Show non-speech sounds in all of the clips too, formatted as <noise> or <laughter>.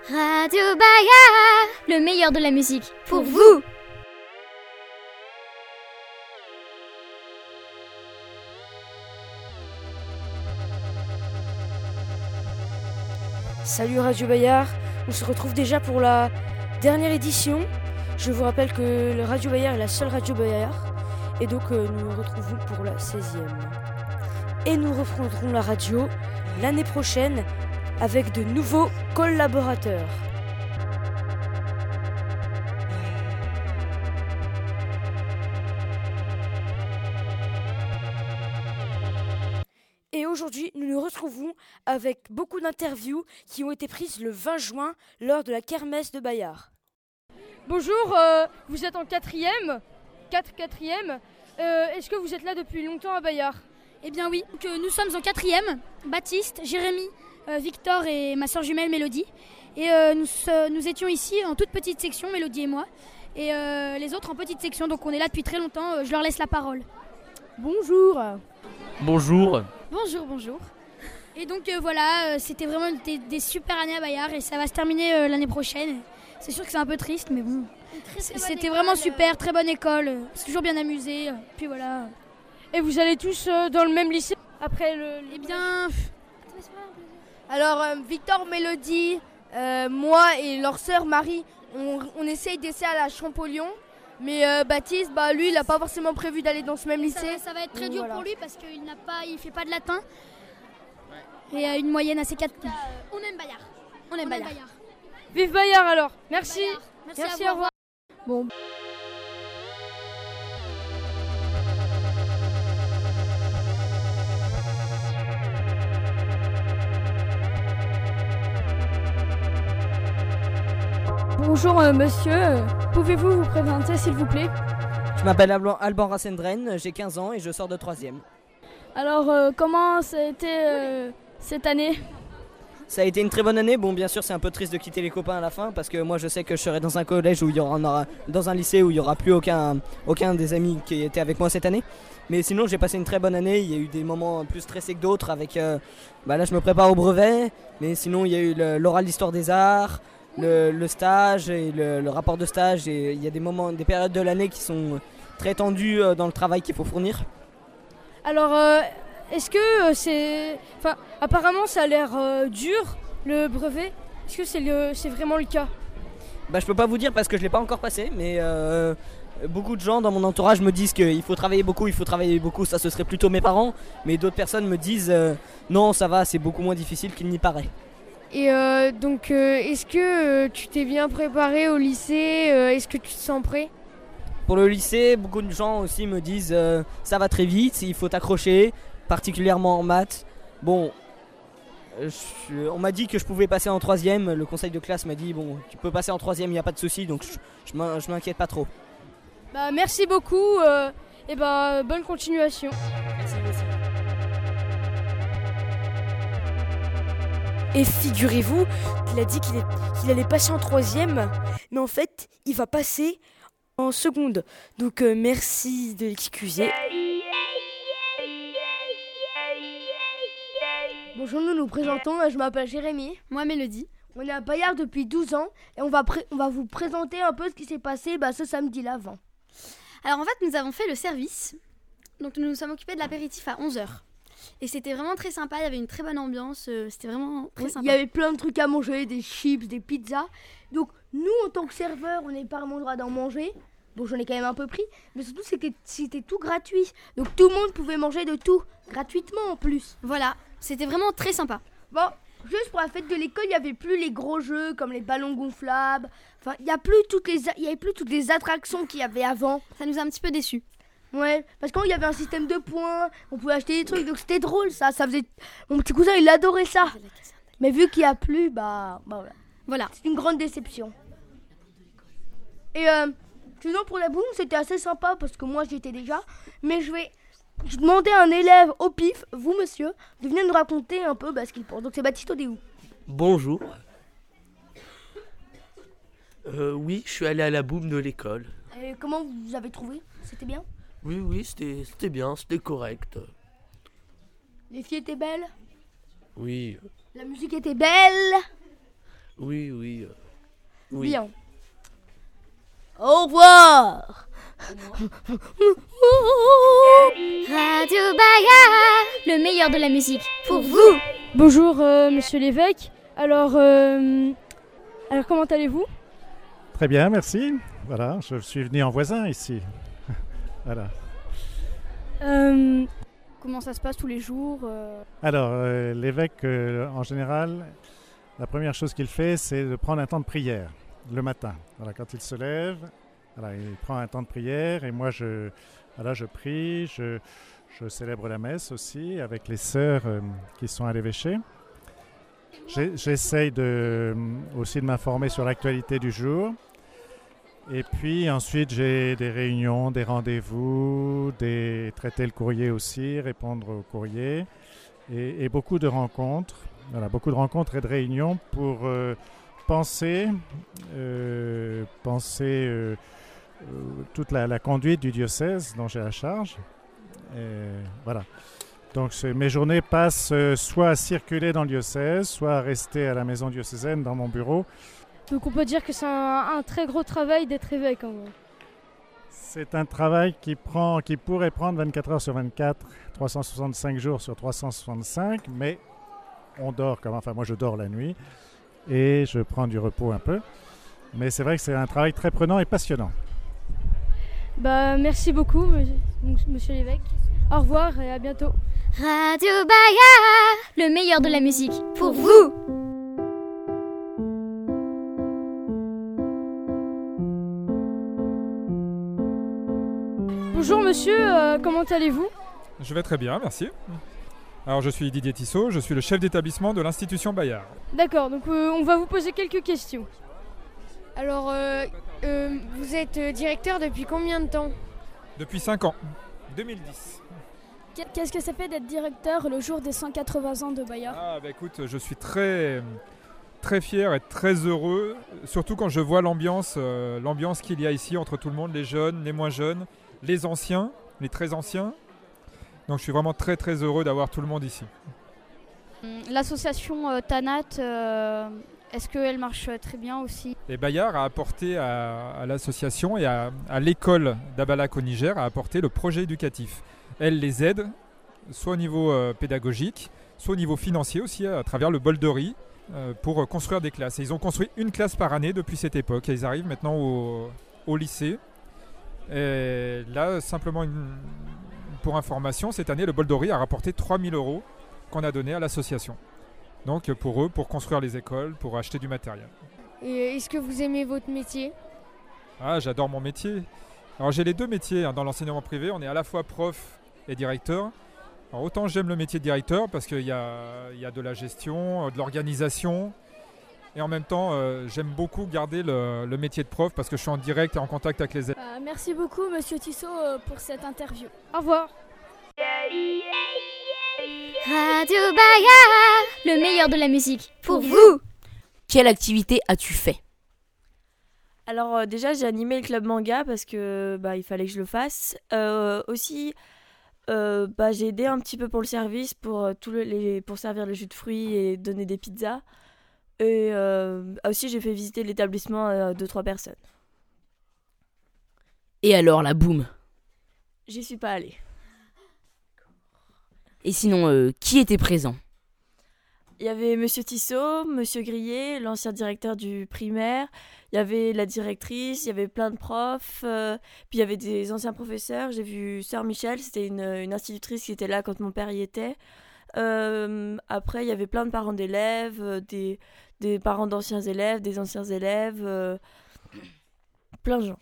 Radio Bayard, le meilleur de la musique, pour vous. Salut Radio Bayard, on se retrouve déjà pour la dernière édition. Je vous rappelle que le Radio Bayard est la seule Radio Bayard et donc euh, nous nous retrouvons pour la 16e. Et nous reprendrons la radio l'année prochaine avec de nouveaux collaborateurs. Et aujourd'hui, nous nous retrouvons avec beaucoup d'interviews qui ont été prises le 20 juin lors de la kermesse de Bayard. Bonjour, euh, vous êtes en quatrième 4 quatrième. Euh, Est-ce que vous êtes là depuis longtemps à Bayard? Eh bien oui, que nous sommes en quatrième. Baptiste, Jérémy, euh, Victor et ma soeur jumelle Mélodie. Et euh, nous, nous étions ici en toute petite section, Mélodie et moi. Et euh, les autres en petite section, donc on est là depuis très longtemps. Euh, je leur laisse la parole. Bonjour. Bonjour. Bonjour, bonjour. Et donc euh, voilà, euh, c'était vraiment des, des super années à Bayard et ça va se terminer euh, l'année prochaine. C'est sûr que c'est un peu triste, mais bon. C'était vraiment super, très bonne école. euh, C'est toujours bien amusé. euh, Puis voilà. Et vous allez tous euh, dans le même lycée? Après le. Eh bien, Alors, euh, Victor, Mélodie, euh, moi et leur sœur Marie, on, on essaye d'essayer à la Champollion. Mais euh, Baptiste, bah, lui, il n'a pas forcément prévu d'aller dans ce même ça, lycée. va, ça va être très Donc, dur voilà. pour lui parce qu'il n'a pas, il fait pas de latin. Et euh, une moyenne assez 4. on aime Bayard. On aime Bayard. Vive Bayard alors. Merci. Merci, Merci, à au vous. revoir. Bon. Bonjour euh, monsieur, pouvez-vous vous présenter s'il vous plaît? Je m'appelle Alban, Alban Rassendren, j'ai 15 ans et je sors de 3ème. Alors euh, comment ça a été euh, cette année? Ça a été une très bonne année. Bon, bien sûr, c'est un peu triste de quitter les copains à la fin parce que moi je sais que je serai dans un collège où il y aura, dans un lycée où il y aura plus aucun, aucun des amis qui étaient avec moi cette année. Mais sinon, j'ai passé une très bonne année. Il y a eu des moments plus stressés que d'autres. Avec, euh, bah là, je me prépare au brevet. Mais sinon, il y a eu l'oral d'histoire des arts, le, le stage et le, le rapport de stage. Et il y a des moments, des périodes de l'année qui sont très tendues euh, dans le travail qu'il faut fournir. Alors euh, est-ce que euh, c'est... Enfin apparemment ça a l'air euh, dur le brevet. Est-ce que c'est le... vraiment le cas? Bah, je peux pas vous dire parce que je l'ai pas encore passé, mais euh, beaucoup de gens dans mon entourage me disent qu'il faut travailler beaucoup, il faut travailler beaucoup. Ça, ce serait plutôt mes parents, mais d'autres personnes me disent non, ça va, c'est beaucoup moins difficile qu'il n'y paraît. Et euh, donc, euh, est-ce que euh, tu t'es bien préparé au lycée euh, Est-ce que tu te sens prêt? Pour le lycée, beaucoup de gens aussi me disent euh, ça va très vite, il faut t'accrocher, particulièrement en maths. Bon, je- on m'a dit que je pouvais passer en troisième. Le conseil de classe m'a dit bon, tu peux passer en troisième, il n'y a pas de souci, donc je, je m'in- je m'inquiète pas trop. Bah merci beaucoup euh, et bah bonne continuation. Et figurez-vous qu'il a dit qu'il allait passer en troisième, mais en fait, il va passer en seconde. Donc euh, merci de l'excuser. Bonjour, nous nous présentons. Je m'appelle Jérémy. Moi, Mélodie. On est à Bayard depuis 12 ans et on va, pré- on va vous présenter un peu ce qui s'est passé bah, ce samedi-là avant. Alors en fait, nous avons fait le service. Donc nous nous sommes occupés de l'apéritif à 11h. Et c'était vraiment très sympa, il y avait une très bonne ambiance, euh, c'était vraiment très sympa. Il y avait plein de trucs à manger, des chips, des pizzas. Donc nous, en tant que serveur, on n'est pas vraiment le droit d'en manger. Bon, j'en ai quand même un peu pris, mais surtout c'était tout gratuit. Donc tout le monde pouvait manger de tout, gratuitement en plus. Voilà, c'était vraiment très sympa. Bon, juste pour la fête de l'école, il n'y avait plus les gros jeux comme les ballons gonflables. Enfin, il n'y a plus toutes les a- il y avait plus toutes les attractions qu'il y avait avant. Ça nous a un petit peu déçus. Ouais, parce qu'il y avait un système de points, on pouvait acheter des trucs, donc c'était drôle ça. Ça faisait mon petit cousin, il adorait ça. Mais vu qu'il n'y a plus, bah, bah voilà. Voilà. C'est une grande déception. Et euh, sinon pour la boum, c'était assez sympa parce que moi j'y étais déjà. Mais je vais je demandais à un élève au pif, vous monsieur, de venir nous raconter un peu bah, ce qu'il pense. Donc c'est Baptiste Odéou. Bonjour. Euh, oui, je suis allé à la boum de l'école. Et comment vous avez trouvé? C'était bien? Oui, oui, c'était c'était bien, c'était correct. Les filles étaient belles? Oui, La musique était belle? Oui, oui. euh, oui. Bien. Au revoir. Radio Bayard, le meilleur de la musique. Pour vous. Bonjour, euh, monsieur l'évêque. Alors, euh, alors comment allez-vous? Très bien, merci. Voilà, je suis venu en voisin ici. Voilà. Euh, Comment ça se passe tous les jours euh Alors, euh, l'évêque, euh, en général, la première chose qu'il fait, c'est de prendre un temps de prière le matin. Voilà, quand il se lève, voilà, il prend un temps de prière et moi, je, voilà, je prie, je, je célèbre la messe aussi avec les sœurs qui sont à l'évêché. J'essaye de, aussi de m'informer sur l'actualité du jour. Et puis ensuite, j'ai des réunions, des rendez-vous, des traiter le courrier aussi, répondre au courrier, et, beaucoup de rencontres. Voilà, beaucoup de rencontres et de réunions pour euh, penser, euh, penser euh, toute la, conduite du diocèse dont j'ai la charge. Voilà. Donc mes journées passent soit à circuler dans le diocèse, soit à rester à la maison diocésaine dans mon bureau. Donc on peut dire que c'est un, un très gros travail d'être évêque. en gros. C'est un travail qui, prend, qui pourrait prendre 24 heures sur 24, 365 jours sur 365, mais on dort comme enfin moi je dors la nuit et je prends du repos un peu. Mais c'est vrai que c'est un travail très prenant et passionnant. Bah, merci beaucoup, monsieur, monsieur l'évêque. Au revoir et à bientôt. Radio Bayard, le meilleur de la musique. Pour vous. Bonjour monsieur, euh, comment allez-vous Je vais très bien, merci. Alors je suis Didier Tissot, je suis le chef d'établissement de l'institution Bayard. D'accord, donc euh, on va vous poser quelques questions. Alors, euh, euh, vous êtes directeur depuis combien de temps Depuis 5 ans, 2010. Qu'est-ce que ça fait d'être directeur le jour des 180 ans de Bayard Ah bah écoute, je suis très très fier et très heureux, surtout quand je vois l'ambiance euh, l'ambiance qu'il y a ici entre tout le monde, les jeunes, les moins jeunes, les anciens, les très anciens. Donc je suis vraiment très très heureux d'avoir tout le monde ici. L'association euh, Tanat, euh, est-ce qu'elle marche très bien aussi? Et Bayard a apporté à, à l'association et à, à l'école d'Abalak au Niger, a apporté le projet éducatif. Elle les aide, soit au niveau euh, pédagogique, soit au niveau financier aussi, à travers le bol de riz, pour construire des classes. Et ils ont construit une classe par année depuis cette époque. Et ils arrivent maintenant au, au lycée. Et là, simplement une- pour information, cette année, le bol a rapporté 3000 euros qu'on a donné à l'association. Donc pour eux, pour construire les écoles, pour acheter du matériel. Et est-ce que vous aimez votre métier? Ah, j'adore mon métier. Alors j'ai les deux métiers hein, dans l'enseignement privé. On est à la fois prof et directeur. Alors, autant j'aime le métier de directeur parce qu'il y a, il y a de la gestion, euh, de l'organisation. Et en même temps, euh, j'aime beaucoup garder le, le métier de prof parce que je suis en direct et en contact avec les élèves. Euh, Merci beaucoup, monsieur Tissot, euh, pour cette interview. Au revoir. Radio le meilleur de la musique. Pour vous. Quelle activité as-tu fait? Alors euh, déjà j'ai animé le club manga parce que bah, il fallait que je le fasse. Euh, aussi euh, bah, j'ai aidé un petit peu pour le service pour euh, tout le- les pour servir le jus de fruits et donner des pizzas. Et euh, aussi j'ai fait visiter l'établissement à deux trois personnes. Et alors la boum J'y suis pas allée. Et sinon, euh, qui était présent? Il y avait Monsieur Tissot, Monsieur Grillet, l'ancien directeur du primaire. Il y avait la directrice, il y avait plein de profs. euh, puis il y avait des anciens professeurs. J'ai vu Sœur Michel, c'était une, une institutrice qui était là quand mon père y était. Euh, après, il y avait plein de parents d'élèves, euh, des, des parents d'anciens élèves, des anciens élèves. euh, plein de gens.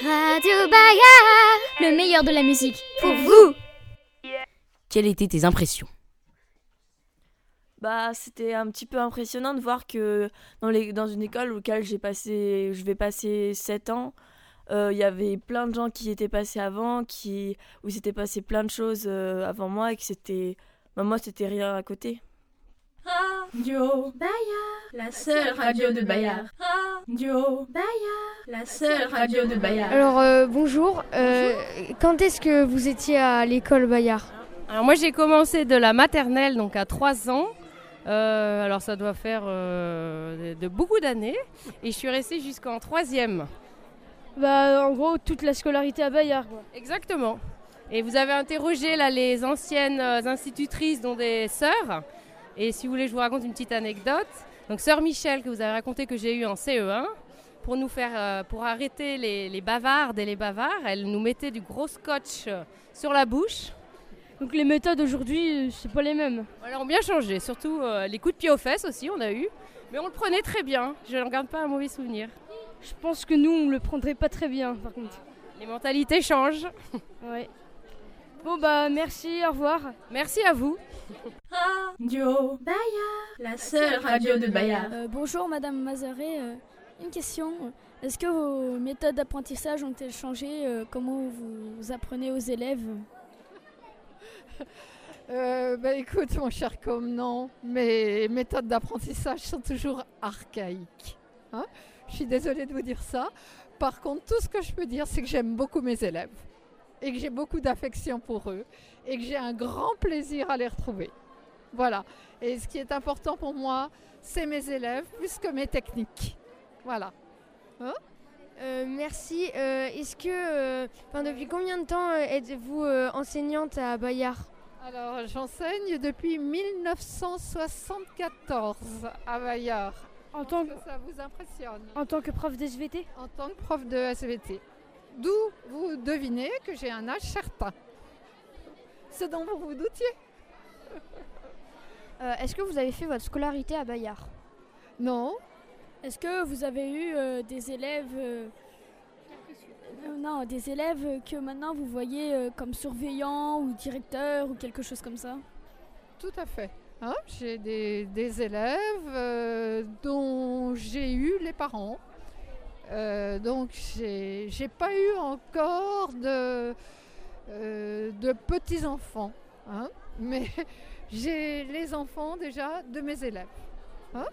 Radio le meilleur de la musique. Pour vous. Quelles étaient tes impressions? Bah, c'était un petit peu impressionnant de voir que dans, les, dans une école auquel j'ai passé, je vais passer 7 ans, euh, il y avait plein de gens qui étaient passés avant, qui, où s'était passé plein de choses euh, avant moi et que c'était. Bah, moi, c'était rien à côté. Radio Bayard, la seule radio de Bayard. Radio Bayard, la seule radio de Bayard. Alors, euh, bonjour. Euh, quand est-ce que vous étiez à l'école Bayard? Alors moi j'ai commencé de la maternelle, donc à 3 ans, Euh, alors ça doit faire euh, de, de beaucoup d'années. Et je suis restée jusqu'en troisième. Bah, en gros, toute la scolarité à Bayard. quoi. Exactement. Et vous avez interrogé là les anciennes euh, institutrices, dont des sœurs. Et si vous voulez, je vous raconte une petite anecdote. Donc, sœur Michel, que vous avez raconté que j'ai eu en CE1, pour nous faire, euh, pour arrêter les, les bavardes et les bavards, elle nous mettait du gros scotch euh, sur la bouche. Donc les méthodes aujourd'hui, c'est pas les mêmes. Elles ont bien changé, surtout euh, les coups de pied aux fesses aussi, on a eu. Mais on le prenait très bien, je n'en garde pas un mauvais souvenir. Je pense que nous, on le prendrait pas très bien, par contre. Les mentalités changent. Ouais. Bon bah merci, au revoir. Merci à vous. Radio Bayard, la seule radio de Bayard. Euh, bonjour Madame Mazaret, Euh, une question. Est-ce que vos méthodes d'apprentissage ont-elles changé Euh, Comment vous apprenez aux élèves? Euh, bah, écoute, mon cher Com, non. Mes méthodes d'apprentissage sont toujours archaïques. hein. Je suis désolée de vous dire ça. Par contre, tout ce que je peux dire, c'est que j'aime beaucoup mes élèves et que j'ai beaucoup d'affection pour eux et que j'ai un grand plaisir à les retrouver. Voilà. Et ce qui est important pour moi, c'est mes élèves plus que mes techniques. Voilà. Hein? Euh, merci. Euh, Est-ce que, euh, depuis combien de temps êtes-vous enseignante à Bayard? Alors, j'enseigne depuis 1974 à Bayard. En tant que ça vous impressionne. En tant que prof d'SVT En tant que prof de SVT. D'où vous devinez que j'ai un âge certain. Ce dont vous vous doutiez. <laughs> Euh, Est-ce que vous avez fait votre scolarité à Bayard? Non. Est-ce que vous avez eu euh, des élèves euh, non, des élèves que maintenant vous voyez comme surveillants ou directeurs ou quelque chose comme ça? Tout à fait. Hein, j'ai des, des élèves euh, dont j'ai eu les parents. Euh, donc j'ai j'ai pas eu encore de, euh, de petits-enfants. hein, mais <laughs> j'ai les enfants déjà de mes élèves. Hein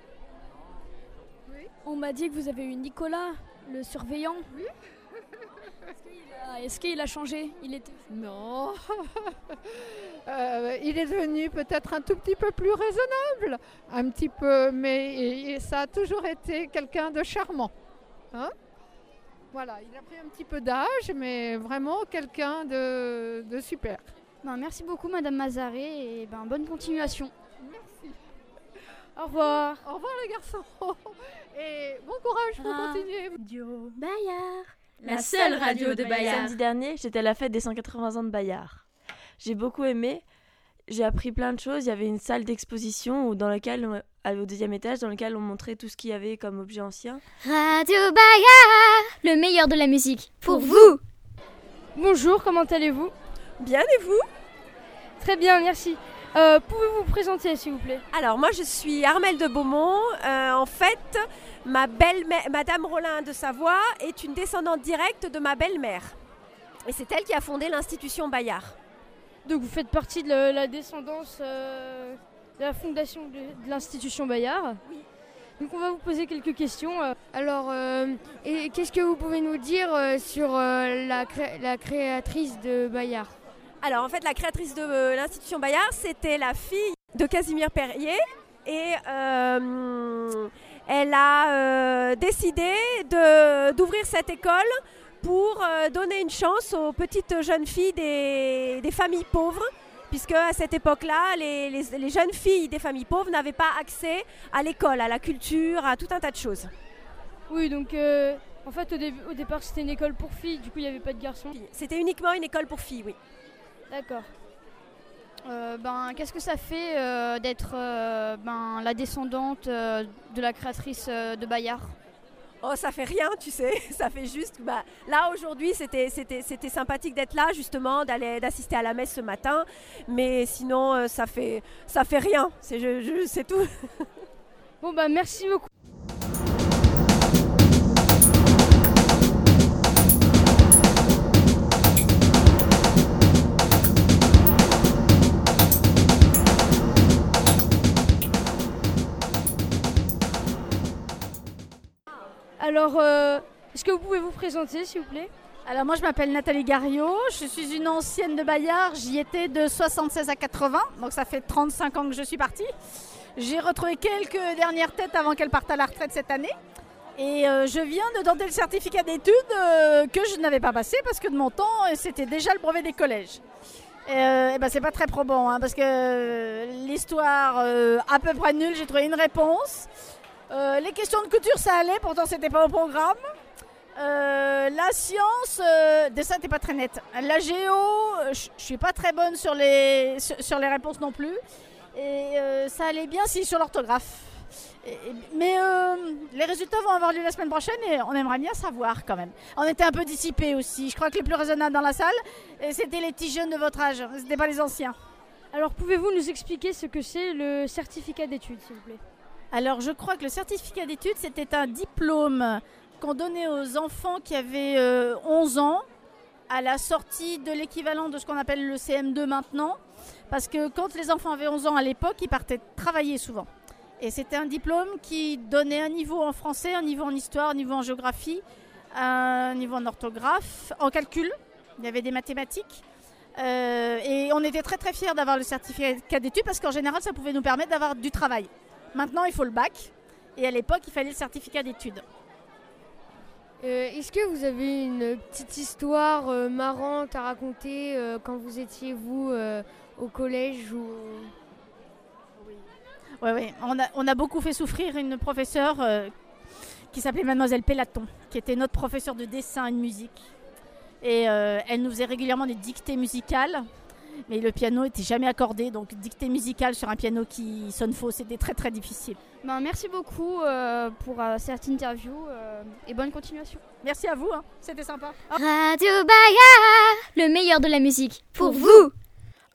On m'a dit que vous avez eu Nicolas, le surveillant. Oui. Est-ce qu'il a changé? Il était. Non. <laughs> Euh, il est devenu peut-être un tout petit peu plus raisonnable, un petit peu, mais ça a toujours été quelqu'un de charmant. Hein? Voilà, il a pris un petit peu d'âge, mais vraiment quelqu'un de, de super. Ben, Merci beaucoup, Madame Mazaret, et ben, bonne continuation. Merci. Au revoir. Au revoir les garçons. <laughs> Et bon courage pour Ah. continuer. Radio Bayard, La seule radio de Bayard. Samedi dernier, j'étais à la fête des 180 ans de Bayard. J'ai beaucoup aimé. J'ai appris plein de choses. Il y avait une salle d'exposition où- dans laquelle, au deuxième étage, dans lequel on montrait tout ce qu'il y avait comme objet ancien. Radio Bayard, le meilleur de la musique. Pour vous. Bonjour, comment allez-vous? Bien et vous? Très bien, merci. Euh, Pouvez-vous vous présenter, s'il vous plaît Alors moi je suis Armelle de Beaumont. Euh, en fait, ma belle-mère, Madame Rollin de Savoie, est une descendante directe de ma belle-mère. Et c'est elle qui a fondé l'institution Bayard. Donc vous faites partie de la, la descendance euh, de la fondation de, de l'institution Bayard Oui. Donc on va vous poser quelques questions. Alors, euh, et qu'est-ce que vous pouvez nous dire euh, sur euh, la, cré- la créatrice de Bayard? Alors en fait, la créatrice de euh, l'institution Bayard, c'était la fille de Casimir Perrier. Et euh, elle a euh, décidé d'ouvrir cette école pour euh, donner une chance aux petites jeunes filles des, des familles pauvres. Puisque à cette époque-là, les, les- les jeunes filles des familles pauvres n'avaient pas accès à l'école, à la culture, à tout un tas de choses. Oui, donc en fait au départ c'était une école pour filles, du coup il n'y avait pas de garçons. C'était uniquement une école pour filles, oui. D'accord. Euh, ben, Qu'est-ce que ça fait euh, d'être euh, ben, la descendante de la créatrice de Bayard? Oh, ça fait rien, tu sais. <laughs> Ça fait juste. Bah, là, aujourd'hui, c'était, c'était, c'était sympathique d'être là, justement, d'aller, d'assister à la messe ce matin. Mais sinon, ça fait, ça fait rien. C'est, je, je- c'est tout. <laughs> Bon bah merci beaucoup. Alors, euh, est-ce que vous pouvez vous présenter, s'il vous plaît? Alors moi je m'appelle Nathalie Gariot, je suis une ancienne de Bayard, j'y étais de 76 à 80, donc ça fait 35 ans que je suis partie. J'ai retrouvé quelques dernières têtes avant qu'elles partent à la retraite cette année. Et euh, je viens de tenter le certificat d'études euh, que je n'avais pas passé parce que de mon temps, euh, c'était déjà le brevet des collèges. Et, et ben c'est pas très probant hein, parce que l'histoire à peu près nulle, j'ai trouvé une réponse. Les questions de couture, ça allait, pourtant c'était pas au programme. la science, dessin n'était pas très net. La géo, je suis pas très bonne sur les, sur, les réponses non plus. Et ça allait bien si sur l'orthographe. Mais euh, les résultats vont avoir lieu la semaine prochaine et on aimerait bien savoir quand même. On était un peu dissipés aussi. Je crois que les plus raisonnables dans la salle, c'était les petits jeunes de votre âge, ce n'était pas les anciens. Alors pouvez-vous nous expliquer ce que c'est le certificat d'études, s'il vous plaît? Alors je crois que le certificat d'études, c'était un diplôme qu'on donnait aux enfants qui avaient 11 euh, ans à la sortie de l'équivalent de ce qu'on appelle le CM2 maintenant. Parce que quand les enfants avaient 11 ans à l'époque, ils partaient travailler souvent. Et c'était un diplôme qui donnait un niveau en français, un niveau en histoire, un niveau en géographie, un niveau en orthographe, en calcul. Il y avait des mathématiques. Euh, et on était très très fiers d'avoir le certificat d'études parce qu'en général, ça pouvait nous permettre d'avoir du travail. Maintenant, il faut le bac. Et à l'époque, il fallait le certificat d'études. Euh, est-ce que vous avez une petite histoire euh, marrante à raconter quand vous étiez, vous, au collège ou oui, oui. On a, on a beaucoup fait souffrir une professeure euh, qui s'appelait Mademoiselle Pélaton, qui était notre professeure de dessin et de musique. Et euh, elle nous faisait régulièrement des dictées musicales. Mais le piano n'était jamais accordé, donc dictée musicale sur un piano qui sonne faux, c'était très très difficile. Ben, merci beaucoup euh, pour cette interview et bonne continuation. Merci à vous, hein. c'était sympa. Radio Bayard, le meilleur de la musique, pour vous.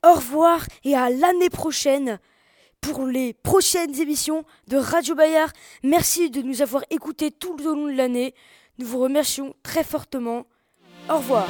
Au revoir et à l'année prochaine pour les prochaines émissions de Radio Bayard. Merci de nous avoir écoutés tout au long de l'année. Nous vous remercions très fortement. Au revoir.